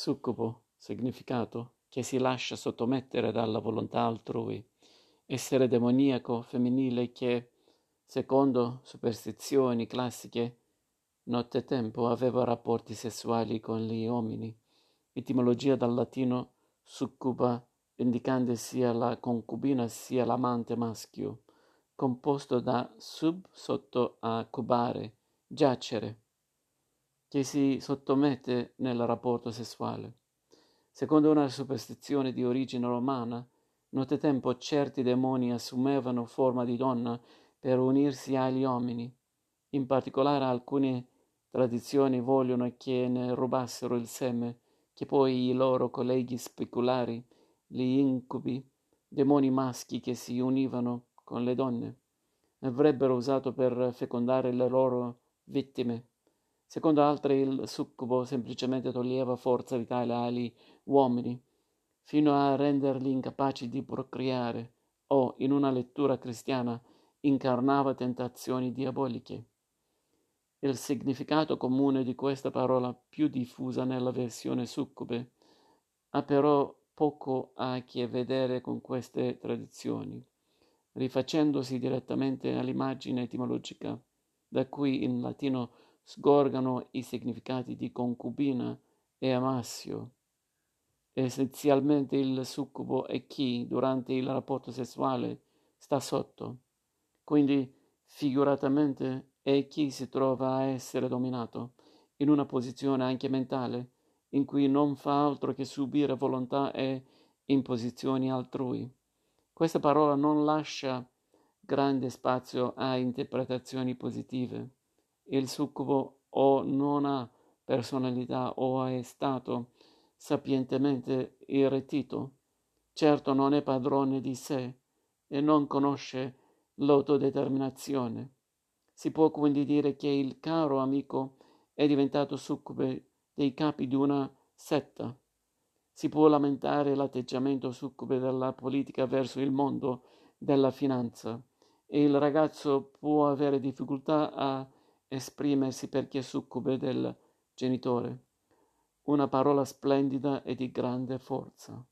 Succubo, significato, che si lascia sottomettere dalla volontà altrui. Essere demoniaco femminile che, secondo superstizioni classiche, nottetempo aveva rapporti sessuali con gli uomini. Etimologia dal latino succuba, indicando sia la concubina sia l'amante maschio, composto da sub sotto a cubare, giacere che si sottomette nel rapporto sessuale. Secondo una superstizione di origine romana, nottetempo certi demoni assumevano forma di donna per unirsi agli uomini. In particolare alcune tradizioni vogliono che ne rubassero il seme, che poi i loro colleghi speculari, gli incubi, demoni maschi che si univano con le donne, avrebbero usato per fecondare le loro vittime. Secondo altri il succubo semplicemente toglieva forza vitale agli uomini, fino a renderli incapaci di procreare, o, in una lettura cristiana, incarnava tentazioni diaboliche. Il significato comune di questa parola, più diffusa nella versione succube, ha però poco a che vedere con queste tradizioni, rifacendosi direttamente all'immagine etimologica, da cui in latino sgorgano i significati di concubina e amassio. Essenzialmente il succubo è chi, durante il rapporto sessuale, sta sotto. Quindi, figuratamente, è chi si trova a essere dominato, in una posizione anche mentale, in cui non fa altro che subire volontà e imposizioni altrui. Questa parola non lascia grande spazio a interpretazioni positive il succubo o non ha personalità o è stato sapientemente irretito, certo non è padrone di sé e non conosce l'autodeterminazione. Si può quindi dire che il caro amico è diventato succube dei capi di una setta. Si può lamentare l'atteggiamento succube della politica verso il mondo della finanza e il ragazzo può avere difficoltà a esprimersi perché succube del genitore. Una parola splendida e di grande forza.